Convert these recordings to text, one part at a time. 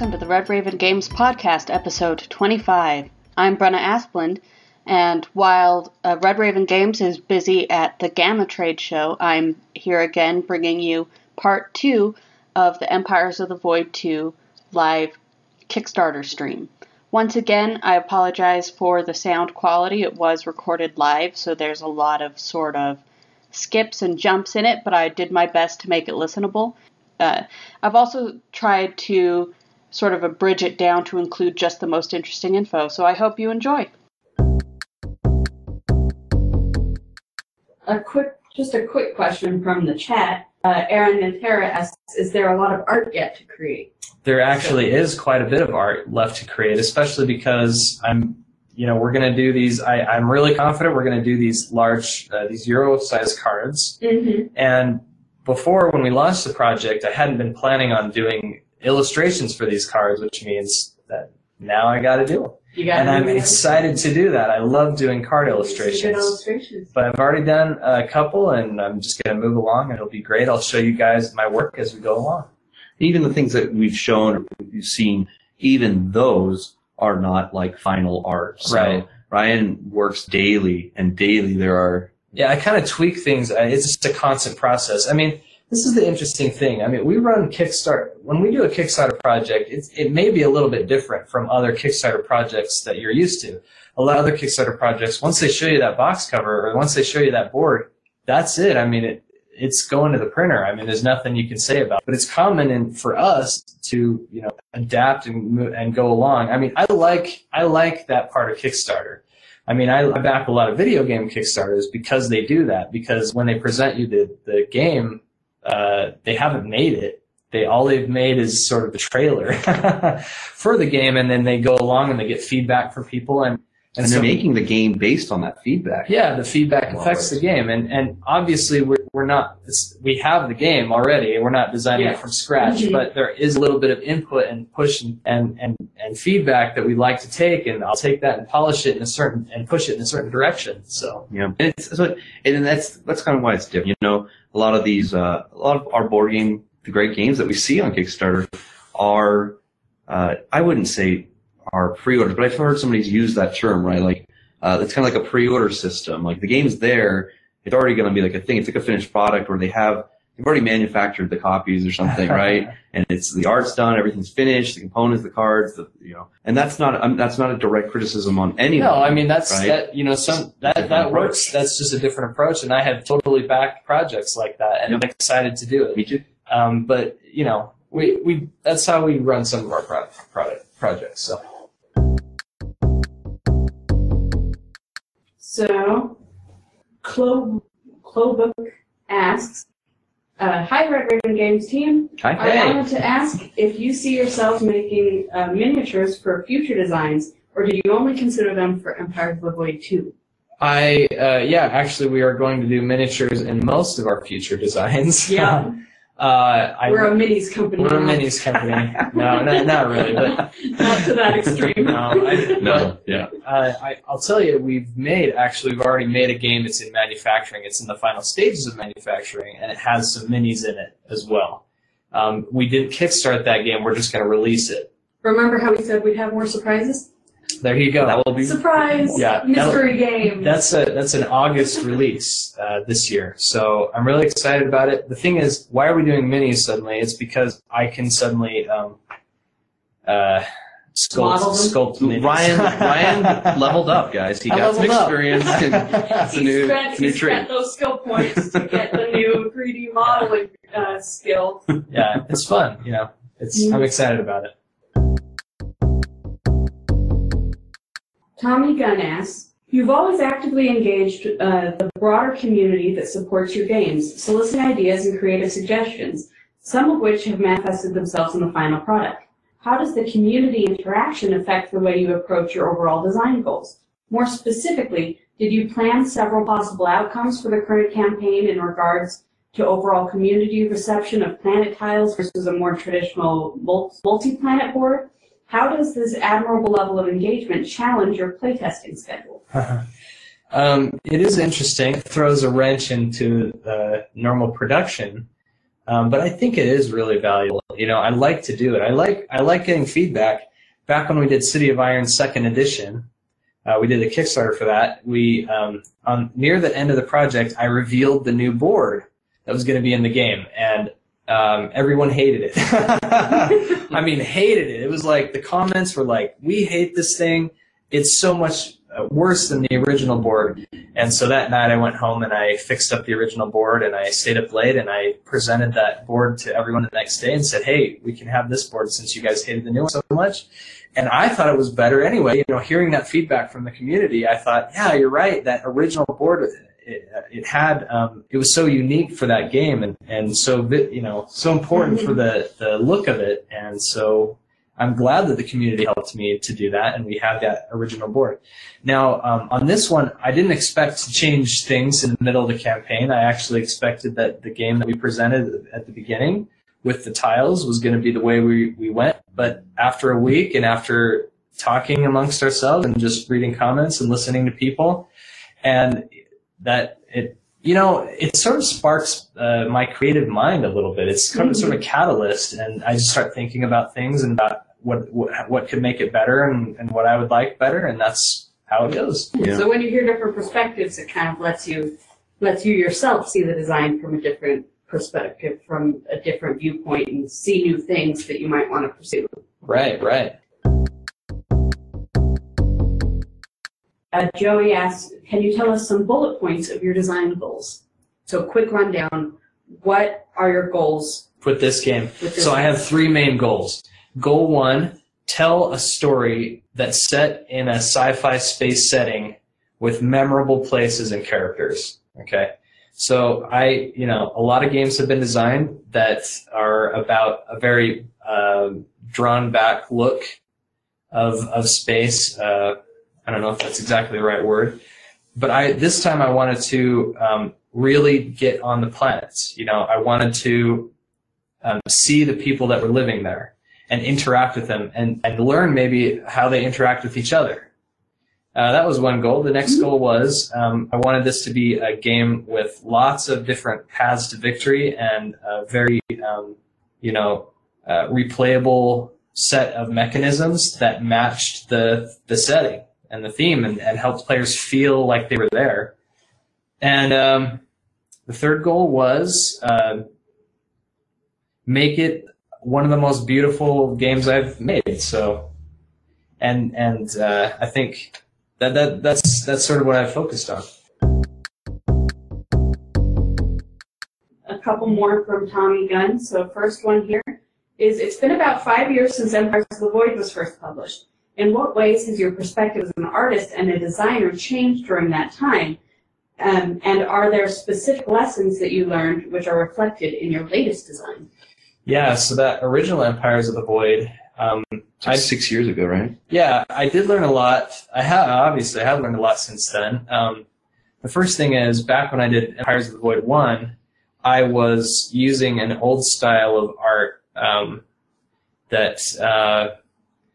Welcome to the Red Raven Games Podcast, episode 25. I'm Brenna Asplund, and while uh, Red Raven Games is busy at the GAMA Trade Show, I'm here again bringing you part two of the Empires of the Void 2 live Kickstarter stream. Once again, I apologize for the sound quality. It was recorded live, so there's a lot of sort of skips and jumps in it, but I did my best to make it listenable. Uh, I've also tried to sort of abridge it down to include just the most interesting info, so I hope you enjoy. A quick, just a quick question from the chat. Uh, Aaron Nantera asks, is there a lot of art yet to create? There actually is quite a bit of art left to create, especially because I'm, you know, we're going to do these. I, I'm really confident we're going to do these large, uh, these Euro-sized cards. Mm-hmm. And before, when we launched the project, I hadn't been planning on doing illustrations for these cards, which means that now I got to do them. You got And I'm excited to do that. I love doing card Good illustrations. illustrations. But I've already done a couple, and I'm just going to move along, it'll be great. I'll show you guys my work as we go along. even the things that we've shown or we've seen, even those are not like final art. So Right. Ryan works daily, and daily there are. Yeah, I kind of tweak things. Uh, it's just a constant process. I mean, this is the interesting thing. I mean, we run Kickstarter. When we do a Kickstarter project, it's, it may be a little bit different from other Kickstarter projects that you're used to. A lot of other Kickstarter projects, once they show you that box cover or once they show you that board, that's it. I mean, it, it's going to the printer. I mean, there's nothing you can say about it. But it's common in, for us to, you know, adapt and, and go along. I mean, I like, I like that part of Kickstarter. I mean, I, I back a lot of video game Kickstarters because they do that. Because when they present you the, the game, uh, they haven't made it. They all they've made is sort of the trailer for the game, and then they go along and they get feedback from people, and And so- they're making the game based on that feedback. yeah, the feedback Love affects it. the game, and and obviously we're we're not it's, we have the game already. We're not designing Yeah. it from scratch, Mhm. but there is a little bit of input and push and, and and and feedback that we like to take, and I'll take that and polish it in a certain and push it in a certain direction. So Yeah, and it's so, and that's that's kind of why it's different. You know, a lot of these, uh, a lot of our board game, the great games that we see on Kickstarter, are, uh, I wouldn't say are pre-orders, but I've heard somebody's used that term, right? Like, uh, it's kind of like a pre-order system. Like the game's there, it's already going to be like a thing. It's like a finished product where they have they've already manufactured the copies or something, right? and it's the art's done, everything's finished, the components, the cards, the you know, and that's not um, that's not a direct criticism on anyone. No, I mean that's right? that you know some that that approach. works. That's just a different approach, and I have totally backed projects like that, and I'm excited to do it. Me too. Um, but you know, we we that's how we run some of our product, product projects. So So, Clo Clobook asks, uh, Hi, Red Raven Games team. Hi. I wanted to ask if you see yourselves making uh, miniatures for future designs, or do you only consider them for Empires of the Void 2? I uh, yeah, actually we are going to do miniatures in most of our future designs. Yeah. uh, I, We're a minis company. we're a minis company. no, not, not really, but Not to that extreme. no, I, No, yeah. Uh, I, I'll tell you, we've made actually we've already made a game that's in manufacturing. It's in the final stages of manufacturing, and it has some minis in it as well. Um, we didn't kickstart that game. We're just going to release it. Remember how we said we'd have more surprises? There you go. That will be Surprise! Yeah, Mystery game. That's a that's an August release uh, this year, so I'm really excited about it. The thing is, why are we doing minis suddenly? It's because I can suddenly um, uh, sculpt, them? sculpt minis. Ryan Ryan leveled up, guys. He I got some leveled up. experience. and it's a he new, spent, it's a new he trait. spent those skill points to get the new 3D modeling uh, skill. yeah, it's fun. You know, it's Mm. I'm excited about it. Tommy Gunn asks, You've always actively engaged uh, the broader community that supports your games, soliciting ideas and creative suggestions, some of which have manifested themselves in the final product. How does the community interaction affect the way you approach your overall design goals? More specifically, did you plan several possible outcomes for the current campaign in regards to overall community reception of planet tiles versus a more traditional multi-planet board? How does this admirable level of engagement challenge your playtesting schedule? um, it is interesting. It throws a wrench into the normal production Um, but I think it is really valuable. You know, I like to do it. I like I like getting feedback. Back when we did City of Iron Second Edition, uh, we did a Kickstarter for that. We um, on near the end of the project, I revealed the new board that was going to be in the game, and um, everyone hated it. I mean, hated it. It was like the comments were like, "We hate this thing. It's so much uh, worse than the original board." And so that night, I went home and I fixed up the original board, and I stayed up late and I presented that board to everyone the next day and said, "Hey, we can have this board since you guys hated the new one so much." And I thought it was better anyway. You know, hearing that feedback from the community, I thought, "Yeah, you're right. That original board." It, it had um, it was so unique for that game and and so you know so important for the the look of it and so I'm glad that the community helped me to do that, and we have that original board. Now, um, on this one, I didn't expect to change things in the middle of the campaign. I actually expected that the game that we presented at the beginning with the tiles was going to be the way we, we went. But after a week and after talking amongst ourselves and just reading comments and listening to people, and that it you know, it sort of sparks uh, my creative mind a little bit. It's kind of sort of a catalyst, and I just start thinking about things and about what what, what could make it better and, and what I would like better, and that's how it goes. Yeah. So when you hear different perspectives, it kind of lets you lets you yourself see the design from a different perspective, from a different viewpoint, and see new things that you might want to pursue. Right, right. Uh, Joey asks, can you tell us some bullet points of your design goals? So quick rundown. What are your goals With this game, with this? so I have three main goals. Goal one: tell a story that's set in a sci-fi space setting with memorable places and characters. Okay. So I, you know, a lot of games have been designed that are about a very uh, drawn back look of of space. Uh, I don't know if that's exactly the right word, but I this time I wanted to um, really get on the planets. You know, I wanted to um, see the people that were living there and interact with them and, and learn maybe how they interact with each other. Uh, that was one goal. The next goal was um, I wanted this to be a game with lots of different paths to victory and a very, um, you know, uh, replayable set of mechanisms that matched the the setting and the theme and, and helped players feel like they were there. And um, the third goal was uh, make it one of the most beautiful games I've made. So, and and uh, I think that that that's that's sort of what I focused on. a couple more from Tommy Gunn. So first one here is it's been about five years since Empires of the Void was first published. In what ways has your perspective as an artist and a designer changed during that time? Um, and are there specific lessons that you learned which are reflected in your latest design? Yeah. So that original Empires of the Void. Um, I six years ago, right? Yeah, I did learn a lot. I have obviously I have learned a lot since then. Um, the first thing is back when I did Empires of the Void one, I was using an old style of art um, that uh,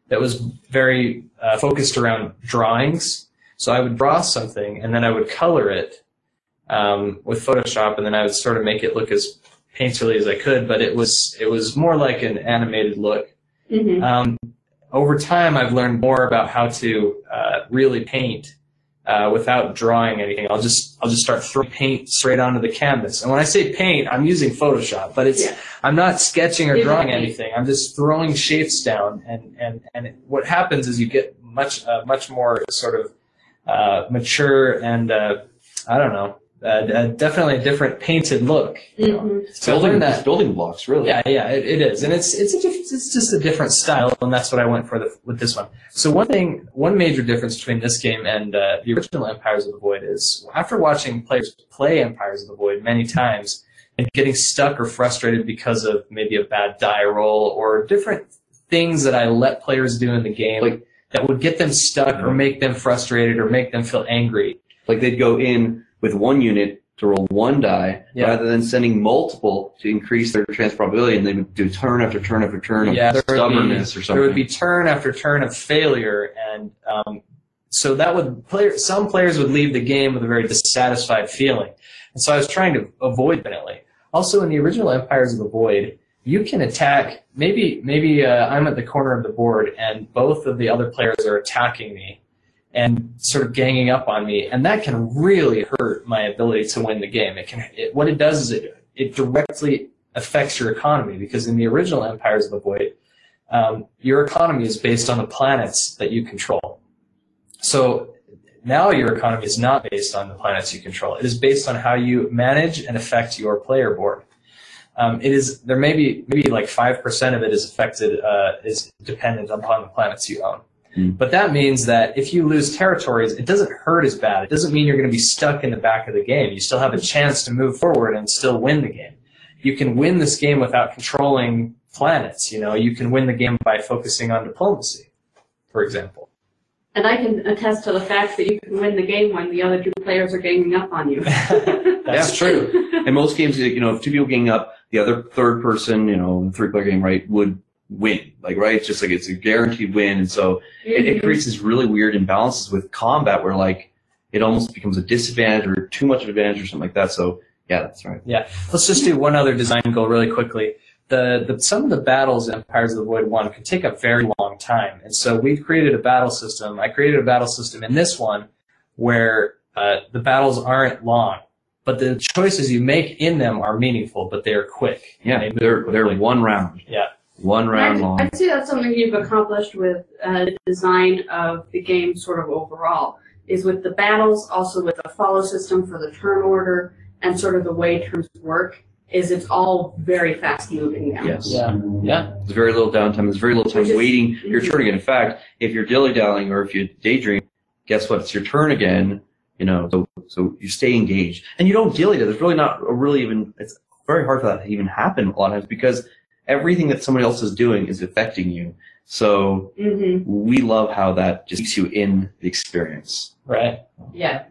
that was very uh, focused around drawings. So I would draw something and then I would color it um, with Photoshop, and then I would sort of make it look as painterly as I could. But it was it was more like an animated look. Mm-hmm. Um, over time, I've learned more about how to uh, really paint uh, without drawing anything. I'll just I'll just start throwing paint straight onto the canvas. And when I say paint, I'm using Photoshop, but it's Yeah. I'm not sketching or drawing anything. I'm just throwing shapes down, and and and it, what happens is you get much uh, much more sort of uh, mature and uh, I don't know, uh, uh, definitely a different painted look. you know. Mhm. It's So building, that. building blocks, really. Yeah, yeah, it, it is, and it's it's a diff- it's just a different style, and that's what I went for the, with this one. So one thing, one major difference between this game and uh, the original Empires of the Void is after watching players play Empires of the Void many times and getting stuck or frustrated because of maybe a bad die roll or different things that I let players do in the game Like- that would get them stuck or make them frustrated or make them feel angry. Like they'd go in with one unit to roll one die Yeah. rather than sending multiple to increase their chance probability, and they would do turn after turn after turn of yeah, would, be, stubbornness or something. there would be turn after turn of failure, and um, so that would player. Some players would leave the game with a very dissatisfied feeling, and so I was trying to avoid definitely. Also, in the original Empires of the Void, you can attack. Maybe maybe uh, I'm at the corner of the board, and both of the other players are attacking me and sort of ganging up on me, and that can really hurt my ability to win the game. It can. It, what it does is it it directly affects your economy because in the original Empires of the Void, um, your economy is based on the planets that you control. So now your economy is not based on the planets you control. It is based on how you manage and affect your player board. Um, it is there may be maybe like five percent of it is affected uh, is dependent upon the planets you own. Mm. But that means that if you lose territories, it doesn't hurt as bad. It doesn't mean you're going to be stuck in the back of the game. You still have a chance to move forward and still win the game. You can win this game without controlling planets. You know, you can win the game by focusing on diplomacy, for example. And I can attest to the fact that you can win the game when the other two players are ganging up on you. That's true. In most games, you know, if two people gang up, the other third person, you know, three player game, right, would win. Like, right? It's just like it's a guaranteed win. And so it, it creates this really weird imbalances with combat where like it almost becomes a disadvantage or too much of an advantage or something like that. So yeah, that's right. Yeah. Let's just do one other design goal really quickly. The, the some of the battles in Empires of the Void one can take a very long time, and so we've created a battle system. I created a battle system in this one where uh, the battles aren't long, but the choices you make in them are meaningful, but they are quick. Yeah, They move they're they're one round. Yeah. One round I'd, long. I'd say that's something you've accomplished with uh, the design of the game sort of overall, is with the battles, also with the follow system for the turn order, and sort of the way turns work, is it's all very fast moving now. Yes. Yeah, yeah, There's very little downtime. There's very little time Which is- waiting your turn again. In fact, if you're dilly dallying or if you daydream, guess what? It's your turn again. You know, so so you stay engaged and you don't dilly dally. There's really not a really even. It's very hard for that to even happen a lot of times because everything that somebody else is doing is affecting you. So hmm we love how that just keeps you in the experience. right. Yeah.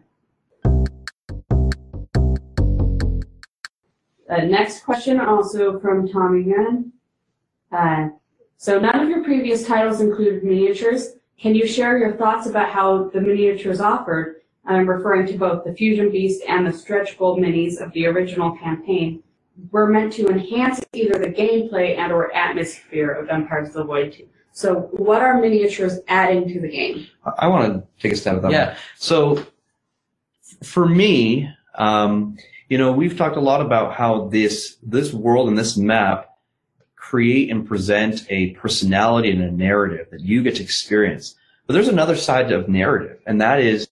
Uh, next question, also from Tommy Gunn. Uh, so none of your previous titles included miniatures. Can you share your thoughts about how the miniatures offered, I'm referring to both the Fusion Beast and the Stretch Goal minis of the original campaign, were meant to enhance either the gameplay and or atmosphere of Empires of the Void 2? So what are miniatures adding to the game? I, I want to take a stab at that. one. Yeah, So for me, um, you know, we've talked a lot about how this this world and this map create and present a personality and a narrative that you get to experience. But there's another side of narrative, and that is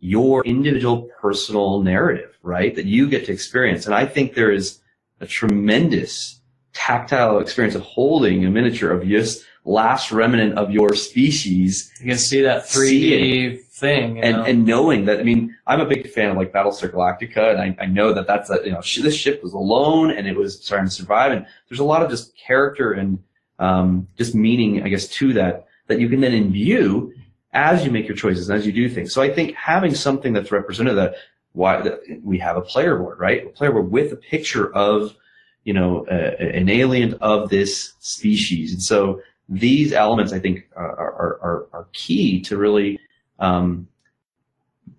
your individual personal narrative, right? That you get to experience. And I think there is a tremendous tactile experience of holding a miniature of just last remnant of your species you can see that 3D thing. You and know? and knowing that I mean I'm a big fan of like Battlestar Galactica and I, I know that that's a, you know sh- this ship was alone and it was trying to survive and there's a lot of just character and um, just meaning I guess to that that you can then imbue as you make your choices and as you do things so I think having something that's representative of that why we have a player board right a player board with a picture of you know an alien of this species and so these elements I think are are, are, key to really um,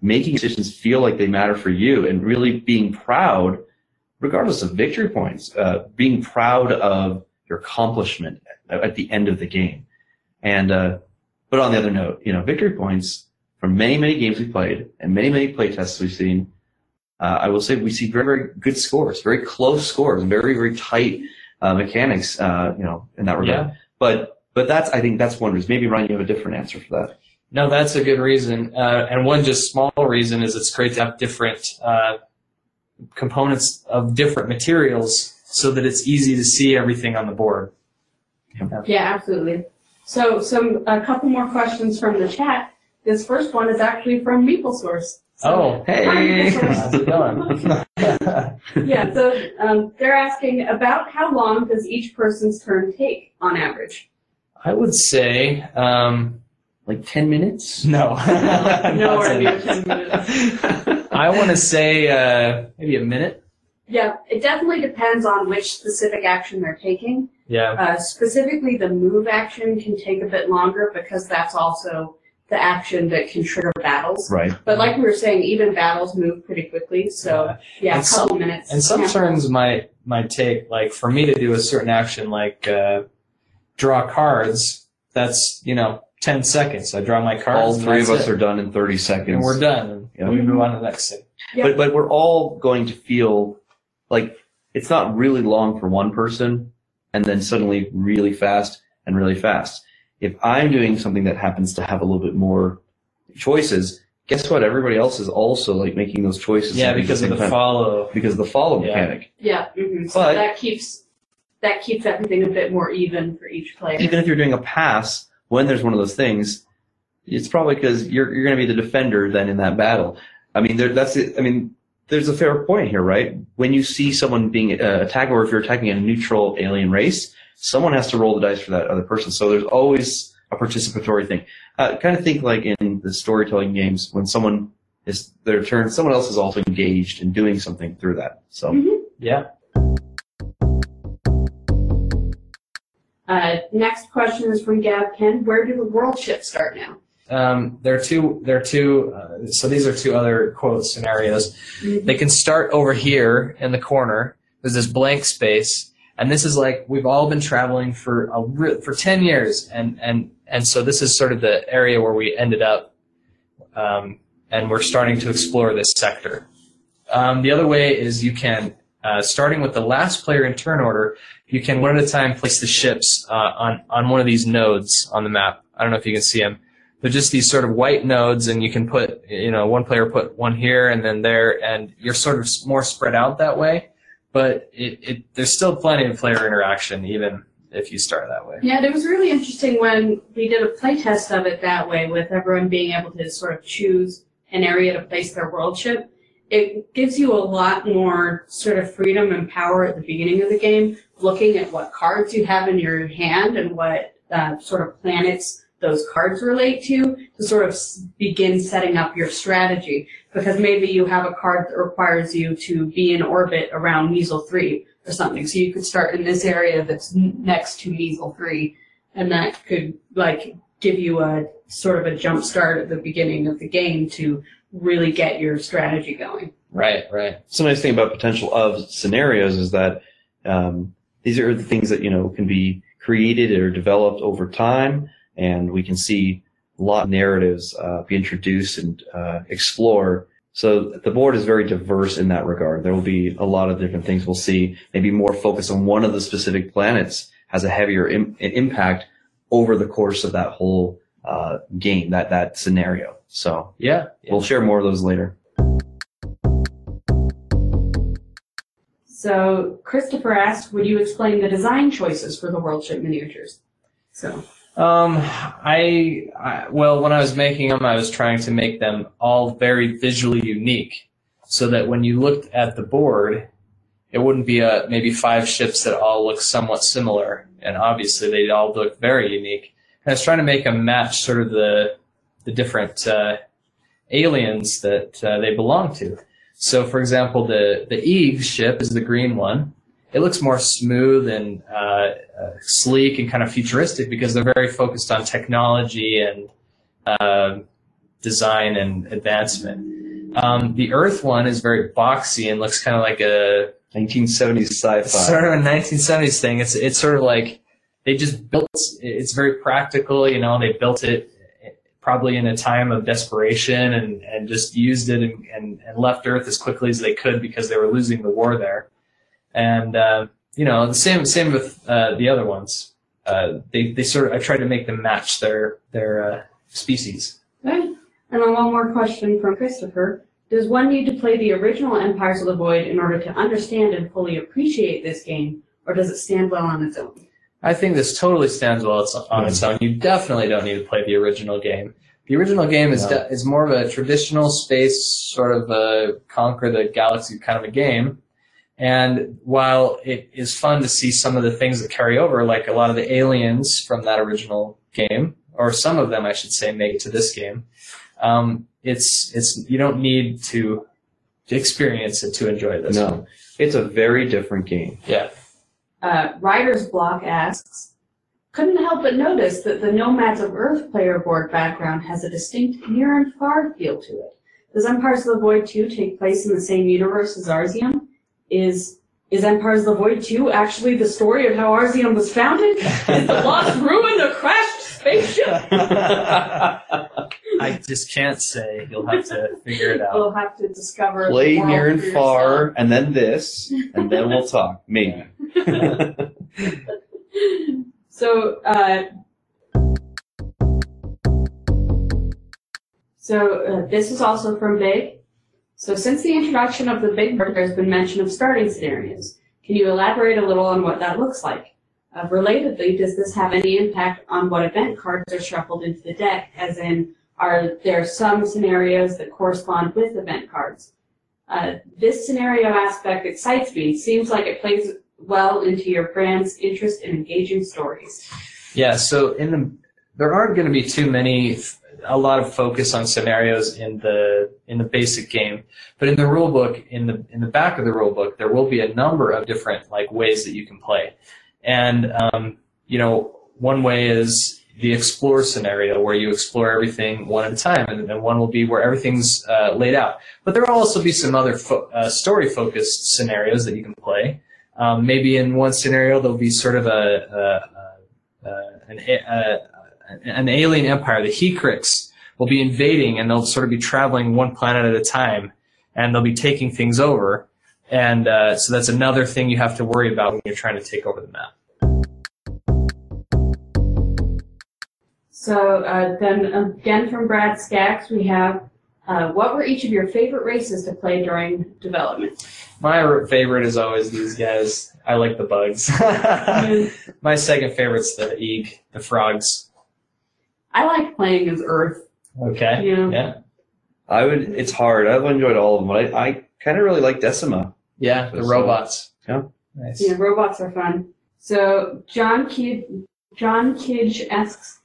making decisions feel like they matter for you and really being proud, regardless of victory points, uh, being proud of your accomplishment at the end of the game. And, uh, but on the other note, you know, victory points from many, many games we've played and many, many play tests we've seen, uh, I will say we see very, very good scores, very close scores, very, very tight, uh, mechanics, uh, you know, in that regard. Yeah. But, but that's, I think that's one reason. Maybe Ryan, you have a different answer for that. No, that's a good reason. Uh, and one just small reason is it's great to have different uh, components of different materials so that it's easy to see everything on the board. Yeah, absolutely. So, some a couple more questions from the chat. This first one is actually from MeepleSource. So, Oh, hi, hey. How's it going? yeah, so um, they're asking about how long does each person's turn take on average? I would say um, Like 10 minutes? no. Nowhere near 10 minutes. I want to say uh, maybe a minute. Yeah, it definitely depends on which specific action they're taking. Yeah. Uh, specifically, the move action can take a bit longer because that's also the action that can trigger battles. Right. But like we were saying, even battles move pretty quickly. So yeah, And a couple minutes. And some Yeah. turns might might take like for me to do a certain action like uh, draw cards. That's you know ten seconds. I draw my cards. All and three of that's us it. are done in 30 seconds. and we're done. And Yeah. we move on to the next thing. Yeah. But but we're all going to feel like it's not really long for one person, and then suddenly really fast and really fast. If I'm doing something that happens to have a little bit more choices, guess what? Everybody else is also like making those choices. Yeah, at the because of same the time. follow. because of the follow Yeah. mechanic. Yeah. hmm So But- that keeps that keeps everything a bit more even for each player. Even if you're doing a pass, when there's one of those things, it's probably because you're you're going to be the defender then in that battle. I mean, there, that's it. I mean, there's a fair point here, right? When you see someone being uh, attacked, or if you're attacking a neutral alien race, someone has to roll the dice for that other person. So there's always a participatory thing. Uh, kind of think like in the storytelling games when someone is their turn, someone else is also engaged in doing something through that. So Mhm. Yeah. Uh, next question is from Gab Ken. Where do the world ships start now? Um, there are two. There are two. Uh, so these are two other quote scenarios. They can start over here in the corner. There's this blank space, and this is like we've all been traveling for a for ten years, and and and so this is sort of the area where we ended up, um, and we're starting to explore this sector. Um, the other way is you can, uh, starting with the last player in turn order, you can one at a time place the ships uh, on on one of these nodes on the map. I don't know if you can see them. They're just these sort of white nodes, and you can put, you know, one player put one here and then there, and you're sort of more spread out that way. But it, it there's still plenty of player interaction, even if you start that way. Yeah, it was really interesting when we did a playtest of it that way, with everyone being able to sort of choose an area to place their world ship. It gives you a lot more sort of freedom and power at the beginning of the game, looking at what cards you have in your hand and what uh, sort of planets those cards relate to, to sort of begin setting up your strategy. Because maybe you have a card that requires you to be in orbit around Measle 3 or something. So you could start in this area that's next to Measle 3, and that could, like, give you a sort of a jump start at the beginning of the game to really get your strategy going. Right, right. some nice thing about potential of scenarios is that um, these are the things that you know can be created or developed over time, and we can see lot of narratives uh, be introduced and uh, explore. So the board is very diverse in that regard. There will be a lot of different things we'll see. Maybe more focus on one of the specific planets has a heavier Im- impact over the course of that whole uh, game, that that scenario. So Yeah. we'll share more of those later. So Christopher asked, would you explain the design choices for the world ship miniatures? So Um, I, I well, when I was making them, I was trying to make them all very visually unique, so that when you looked at the board, it wouldn't be a maybe five ships that all look somewhat similar, and obviously they all look very unique. And I was trying to make them match sort of the the different uh, aliens that uh, they belong to. So, for example, the the Eeg ship is the green one. It looks more smooth and uh, uh, sleek and kind of futuristic because they're very focused on technology and uh, design and advancement. Um, the Earth one is very boxy and looks kind of like a 1970s sci-fi. sort of a 1970s thing. It's it's sort of like they just built. It's very practical, you know. They built it probably in a time of desperation and, and just used it and, and, and left Earth as quickly as they could because they were losing the war there. And uh, you know, the same same with uh, the other ones. Uh, they they sort of I tried to make them match their their uh, species. Good. And then one more question from Christopher. Does one need to play the original Empires of the Void in order to understand and fully appreciate this game, or does it stand well on its own? I think this totally stands well on its own. You definitely don't need to play the original game. The original game is No. de- is more of a traditional space sort of a conquer the galaxy kind of a game. And while it is fun to see some of the things that carry over, like a lot of the aliens from that original game, or some of them, I should say, make it to this game, um, it's it's you don't need to experience it to enjoy this. No, one. it's a very different game. Yeah. Uh, Writer's Block asks, couldn't help but notice that the Nomads of Earth player board background has a distinct near and far feel to it. Does Empires of the Void 2 take place in the same universe as Arzium? Is is Empires of the Void 2 actually the story of how Arzium was founded? Is the lost ruin a crashed spaceship? I just can't say. You'll have to figure it out. We'll have to discover. Play the world near and for far, and then this, and then we'll talk. Maybe. So, uh, so uh, this is also from Big. So since the introduction of the Big Board, there's been mention of starting scenarios. Can you elaborate a little on what that looks like? Uh, relatedly, does this have any impact on what event cards are shuffled into the deck? As in, are there some scenarios that correspond with event cards? Uh, this scenario aspect excites me. Seems like it plays well into your brand's interest in engaging stories. Yeah, so in the there aren't going to be too many a lot of focus on scenarios in the in the basic game, but in the rule book in the in the back of the rule book there will be a number of different like ways that you can play. And um, you know, one way is the explore scenario where you explore everything one at a time, and, and one will be where everything's uh, laid out. But there will also be some other fo- uh, story focused scenarios that you can play. Um, maybe in one scenario there'll be sort of a, a, a, a an, an alien empire, the Hecrix, will be invading, and they'll sort of be traveling one planet at a time, and they'll be taking things over. And uh, so that's another thing you have to worry about when you're trying to take over the map. So uh, then again from Brad Skaggs, we have uh, what were each of your favorite races to play during development? My favorite is always these guys. I like the bugs. My second favorite's the eeg, the frogs. I like playing as Earth. Okay. Yeah. Yeah. I would. It's hard. I've enjoyed all of them, but I, I kind of really like Decima. Yeah, the So- robots. yeah. Nice. Yeah, robots are fun. So John Kid, John Kidge asks,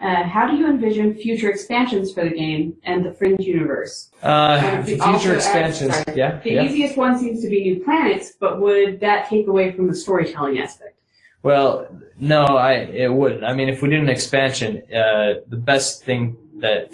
uh, how do you envision future expansions for the game and the Fringe universe? Uh, the- future also, uh, expansions. sorry. yeah. The yeah. easiest one seems to be new planets, but would that take away from the storytelling aspect? Well, no, I it wouldn't. I mean, if we did an expansion, uh, the best thing that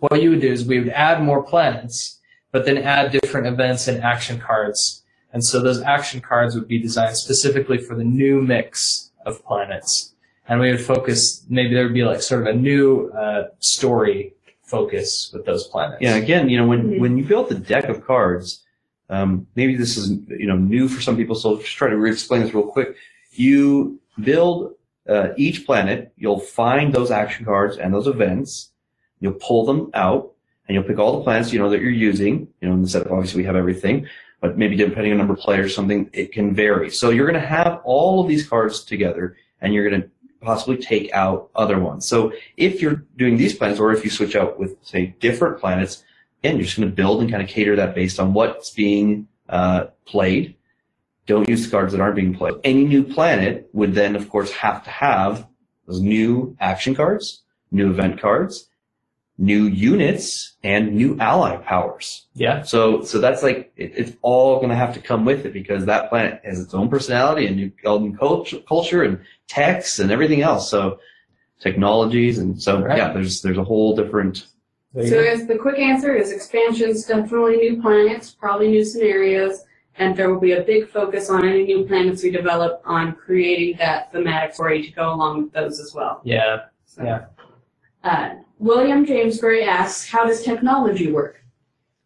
what you would do is we would add more planets, but then add different events and action cards, and so those action cards would be designed specifically for the new mix of planets, and we would focus. Maybe there would be like sort of a new uh, story focus with those planets. Yeah. Again, you know, when when you build the deck of cards, um, maybe this is you know new for some people. So just try to re-explain this real quick. You build uh, each planet. You'll find those action cards and those events. You'll pull them out, and you'll pick all the planets you know that you're using. You know, in the setup, obviously we have everything, but maybe depending on number of players, something it can vary. So you're going to have all of these cards together, and you're going to possibly take out other ones. So if you're doing these planets, or if you switch out with say different planets, again, you're just going to build and kind of cater that based on what's being uh, played. Don't use the cards that aren't being played. Any new planet would then, of course, have to have those new action cards, new event cards, new units, and new ally powers. yeah, So, so that's like it, it's all going to have to come with it because that planet has its own personality and new own culture, culture and text and everything else. So, technologies and so Right. yeah, there's there's a whole different. So go. as the quick answer is expansions, definitely new planets, probably new scenarios, and there will be a big focus on any new planets we develop on creating that thematic story to go along with those as well. yeah. So, Yeah. Uh, William James Gray asks, how does technology work?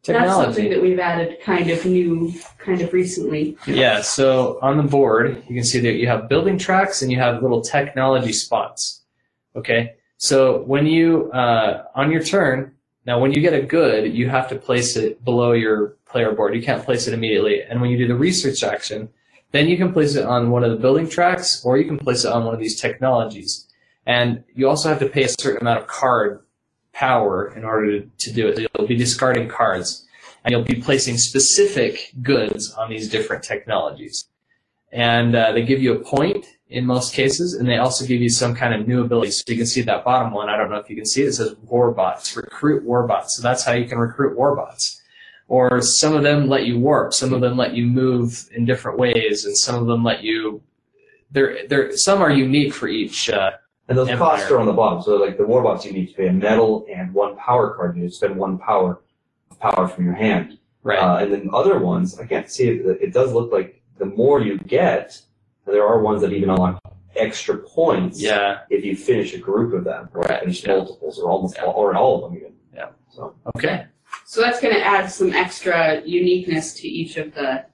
Technology. That's something that we've added kind of new, kind of recently. Yeah, so on the board, you can see that you have building tracks and you have little technology spots. Okay, so when you, uh, on your turn, now when you get a good, you have to place it below your player board. You can't place it immediately. And when you do the research action, then you can place it on one of the building tracks or you can place it on one of these technologies. And you also have to pay a certain amount of card power in order to, do it. So you'll be discarding cards and you'll be placing specific goods on these different technologies. And uh, they give you a point in most cases, and they also give you some kind of new ability. So you can see that bottom one. I don't know if you can see it. It says warbots, recruit warbots. So that's how you can recruit warbots. Or some of them let you warp. Some of them let you move in different ways, and some of them let you they're they're some are unique for each. Uh, And those Empire. costs are on the bottom. So like the warbots, you need to pay a metal and one power card. You spend one power power from your hand. right. Uh, and then other ones, I can't see it. It does look like the more you get, there are ones that even unlock extra points. yeah. If you finish a group of them, or Right, finish yeah. multiples, or almost Yeah. all, or in all of them even. Yeah. So Okay. So that's going to add some extra uniqueness to each of the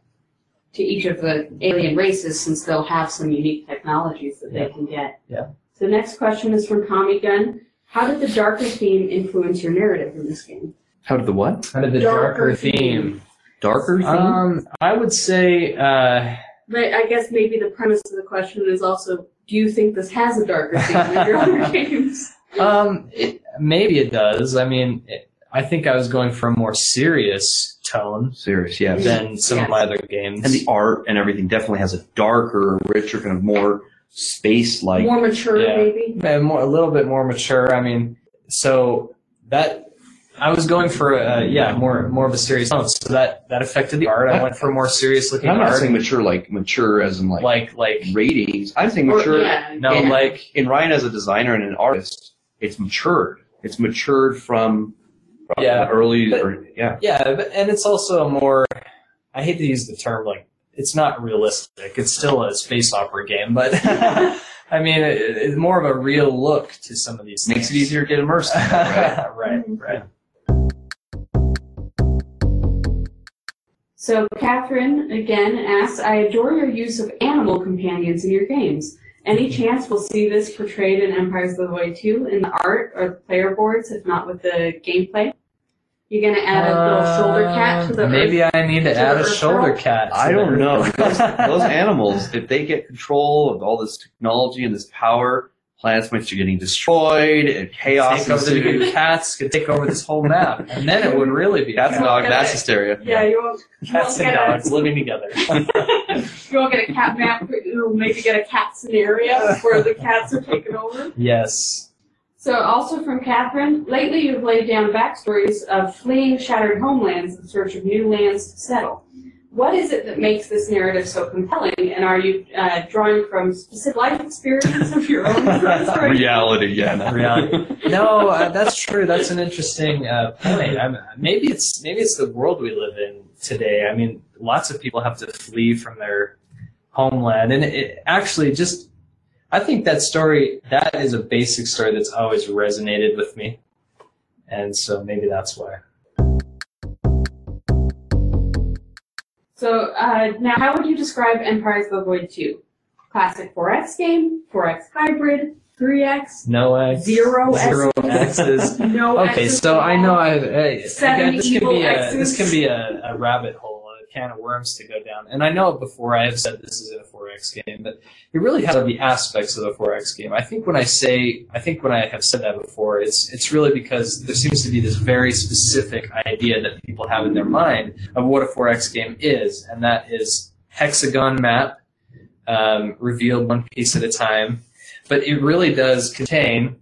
to each of the alien races, since they'll have some unique technologies that Yeah. they can get. Yeah. So the next question is from Tommy Gunn. How did the darker theme influence your narrative in this game? How did the what? How did the Darker darker, theme. theme. Darker theme? Um, I would say. Uh, But I guess maybe the premise of the question is also, do you think this has a darker theme than your other games? Um, it, maybe it does. I mean, it, I think I was going for a more serious tone Serious, yeah. than some Yes. of my other games. And the art and everything definitely has a darker, richer, kind of more space-like. More mature, Yeah. maybe? And more, a little bit more mature. I mean, so that I was going for a yeah more more of a serious tone. So that that affected the art. I went for a more serious looking I'm not art. saying mature like mature as in like, like like ratings. I'm saying Or- mature. yeah, no yeah. like In Ryan as a designer and an artist, it's matured. It's matured from, from Yeah, the early but- or yeah. yeah, but, and it's also a more. I hate to use the term like it's not realistic. It's still a space opera game, but I mean it, it's more of a real look to some of these. Makes it things. easier to get immersed. in it, right? right, right. So Catherine again asks, I adore your use of animal companions in your games. Any chance we'll see this portrayed in Empires of the Void 2 in the art or the player boards, if not with the gameplay? You're gonna add a little shoulder cat to the Uh, Maybe Earth? I need to to add a shoulder girl? cat. to I don't know. Those, those animals, if they get control of all this technology and this power, planets might be getting destroyed and chaos take over ensues. cats could take over this whole map, and then it would really be Cats and Yeah. dogs, mass hysteria. Yeah, you won't, you won't cats and get a, dogs living together. you won't get a cat map, you'll maybe get a cat scenario where the cats are taking over. yes. So, also from Catherine, lately you've laid down backstories of fleeing shattered homelands in search of new lands to settle. What is it that makes this narrative so compelling, and are you uh, drawing from specific life experience of your own? story? Reality, yeah. no. Reality. No, uh, that's true. That's an interesting uh, point. I'm, maybe it's maybe it's the world we live in today. I mean, lots of people have to flee from their homeland, and it, it actually just. I think that story that is a basic story that's always resonated with me, and so maybe that's why. So, uh, now how would you describe Empires of the Void 2? Classic 4X game, 4X hybrid, 3X, No X. Zero Zero X's. X's. no Okay, X's so I know I, I Seven again, this can evil be a X's. this can be a, a rabbit hole, a can of worms to go down. And I know before I have said this is in a 4X game, but it really has the aspects of a 4X game. I think when I say I think when I have said that before, it's it's really because there seems to be this very specific idea that people have in their mind of what a 4X game is, and that is hexagon map, um, revealed one piece at a time. But it really does contain,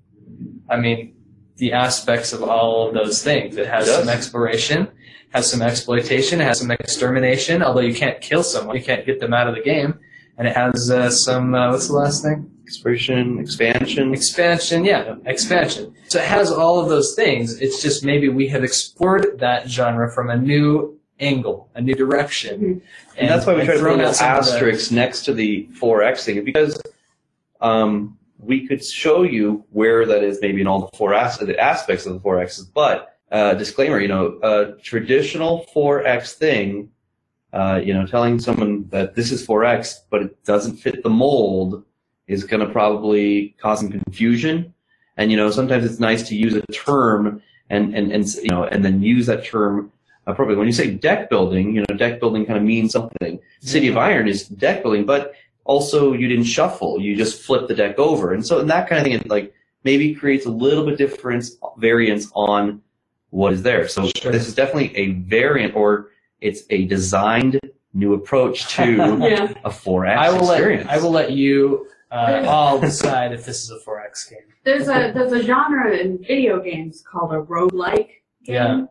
I mean, the aspects of all of those things. It has It some exploration, has some exploitation, it has some extermination. Although you can't kill someone, you can't get them out of the game, and it has uh, some uh, what's the last thing? Expression, expansion. Expansion, yeah, expansion. So it has all of those things. It's just maybe we have explored that genre from a new angle, a new direction, Mhm. And that's why we and try to put a thrown little out the- asterisk next to the 4X thing because um, we could show you where that is maybe in all the four as- the aspects of the 4Xs. But uh, disclaimer, you know, a traditional 4X thing, uh, you know, telling someone that this is 4X but it doesn't fit the mold is going to probably cause some confusion. And you know, sometimes it's nice to use a term and and and you know, and then use that term appropriately. When you say deck building, you know, deck building kind of means something. City of Iron is deck building, but also you didn't shuffle; you just flipped the deck over, and so and that kind of thing, it, like maybe creates a little bit difference variance on what is there. So Sure. this is definitely a variant, or it's a designed new approach to Yeah. a 4X I will experience. let I will let you uh, all decide if this is a 4X game. There's a there's a genre in video games called a roguelike game. Yeah.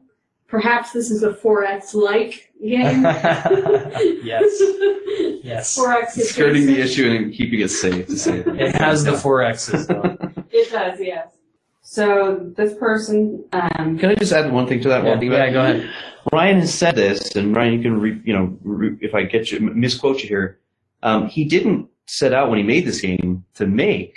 Perhaps this is a 4X like game. yes. Yes. 4X is Skirting the issue and keeping it safe to say that. It has the four X's though. It does, yes. So this person, um, Can I just add one thing to that? Yeah, one thing about yeah, go ahead. Ryan has said this, and Ryan, you can, re, you know, re, if I get you misquote you here, um, he didn't set out when he made this game to make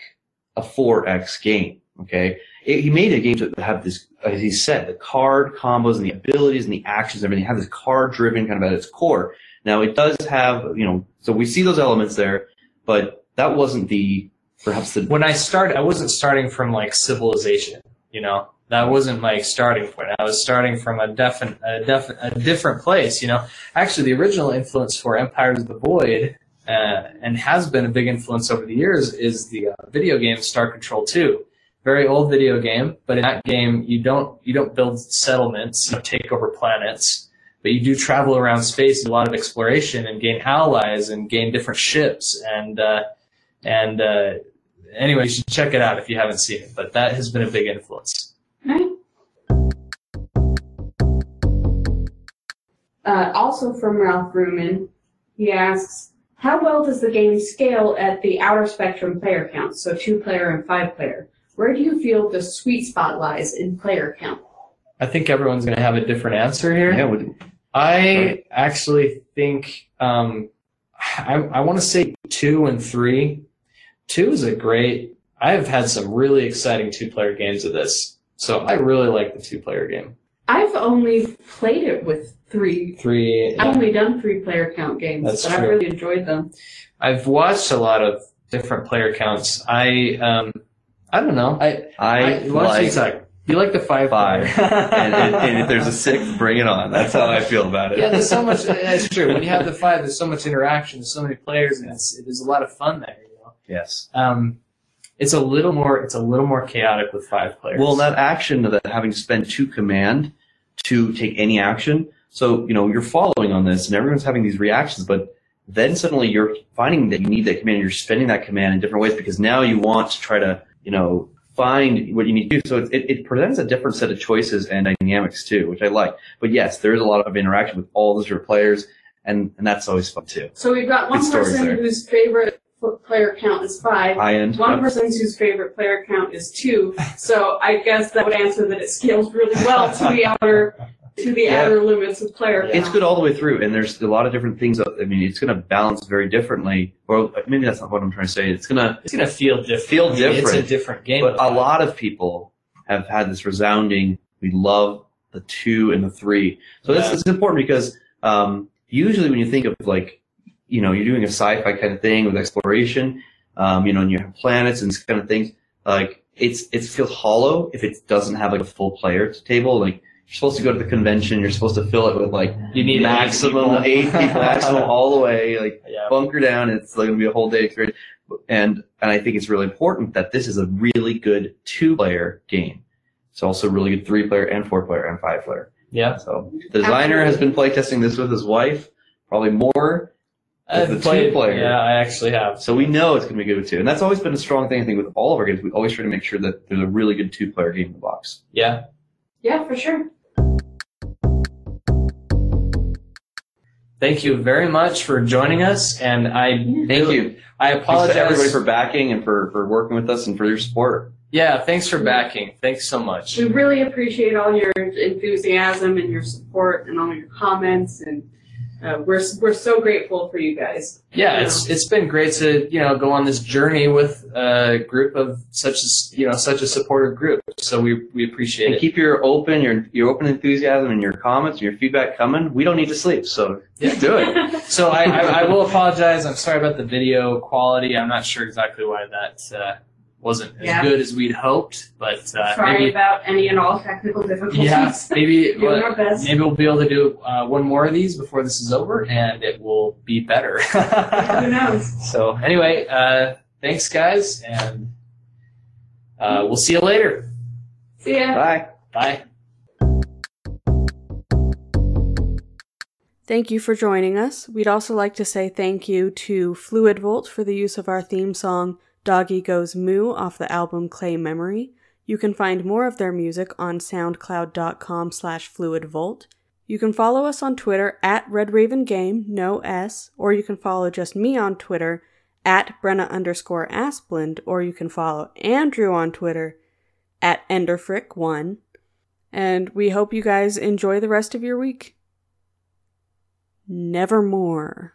a 4x game. Okay, it, he made a game to have this, as he said, the card combos and the abilities and the actions, and everything have this card-driven kind of at its core. Now it does have, you know, so we see those elements there, but that wasn't the perhaps the when I started, I wasn't starting from like civilization, you know. That wasn't my starting point. I was starting from a definite, a, defi- a different place, you know. Actually, the original influence for Empires of the Void, uh, and has been a big influence over the years, is the uh, video game Star Control 2. Very old video game, but in that game, you don't you don't build settlements, you take over planets, but you do travel around space, a lot of exploration, and gain allies and gain different ships and. Uh, and uh, anyway, you should check it out if you haven't seen it. But that has been a big influence. right? Uh, also from Ralph Ruman, he asks, how well does the game scale at the outer spectrum player count, so two player and five player? Where do you feel the sweet spot lies in player count? I think everyone's going to have a different answer here. yeah, with, I actually think um, I, I want to say two and three. Two is a great. I have had some really exciting two-player games of this, so I really like the two-player game. I've only played it with three. Three. I've only done three player count games, That's but I've really enjoyed them. I've watched a lot of different player counts. I um, I don't know. I I, why don't you like? You like the five Five. and, and, and if there's a sixth, bring it on. That's how I feel about it. yeah, there's so much. That's true. When you have the five, there's so much interaction. There's so many players, and it's it is a lot of fun there. You know, Yes. um, it's a little more. It's a little more chaotic with five players. Well, that action of that having to spend two command to take any action. So, you know, you're following on this and everyone's having these reactions, but then suddenly you're finding that you need that command and you're spending that command in different ways because now you want to try to, you know, find what you need to do. So it, it, it presents a different set of choices and dynamics too, which I like. But yes, there is a lot of interaction with all those different players and, and that's always fun too. So we've got one Good person there. whose favorite f- player count is five. High end. One person whose favorite player count is two. So I guess that would answer that it scales really well to the outer to the Yeah. outer limits of player count. It's good all the way through, and there's a lot of different things. that- I mean, it's going to balance very differently, or maybe that's not what I'm trying to say. It's going to it's gonna feel different. Feel I mean, It's different. a different game. But a lot of people have had this resounding, we love the two and the three. So this is important because um, usually when you think of like, you know, you're doing a sci-fi kind of thing with exploration, um, you know, and you have planets and this kind of things, like it's it feels hollow if it doesn't have like a full player table. Like you're supposed to go to the convention, you're supposed to fill it with like You need maximum eight eight people. people, maximum all the way, like Yeah. bunker down. It's like going to be a whole day experience. And and I think it's really important that this is a really good two player game. It's also a really good three player and four player and five player. Yeah. So the designer has been playtesting this with his wife, probably more. I've the two played, player. Yeah, I actually have. So we know it's going to be good with two. And that's always been a strong thing I think with all of our games. We always try to make sure that there's a really good two player game in the box. Yeah. yeah, for sure. Thank you very much for joining us, and I Thank you. I Thanks apologize to everybody for backing and for, for working with us and for your support. Yeah, thanks for backing. Thanks so much. We really appreciate all your enthusiasm and your support and all your comments, and uh, we're we're so grateful for you guys. Yeah, it's it's been great to you know go on this journey with a group of such as you know such a supportive group. So we we appreciate And it. keep your open, your your open enthusiasm and your comments and your feedback coming. We don't need to sleep, so Yeah. do it. So I, I, I will apologize. I'm sorry about the video quality. I'm not sure exactly why that uh, wasn't as Yeah. good as we'd hoped, but uh, Sorry maybe about any and all technical difficulties. yeah, maybe Doing well, our best. maybe we'll be able to do uh, one more of these before this is over, and it will be better. Who knows? so anyway, uh, thanks guys, and uh, we'll see you later. See ya. Bye. Bye. Thank you for joining us. We'd also like to say thank you to Fluid Volt for the use of our theme song Doggy Goes Moo off the album Clay Memory. You can find more of their music on soundcloud.com slash fluidvolt. You can follow us on Twitter at Red Raven Game, no S, or you can follow just me on Twitter at Brenna underscore Asplund, or you can follow Andrew on Twitter at Enderfrick1. And we hope you guys enjoy the rest of your week. Nevermore.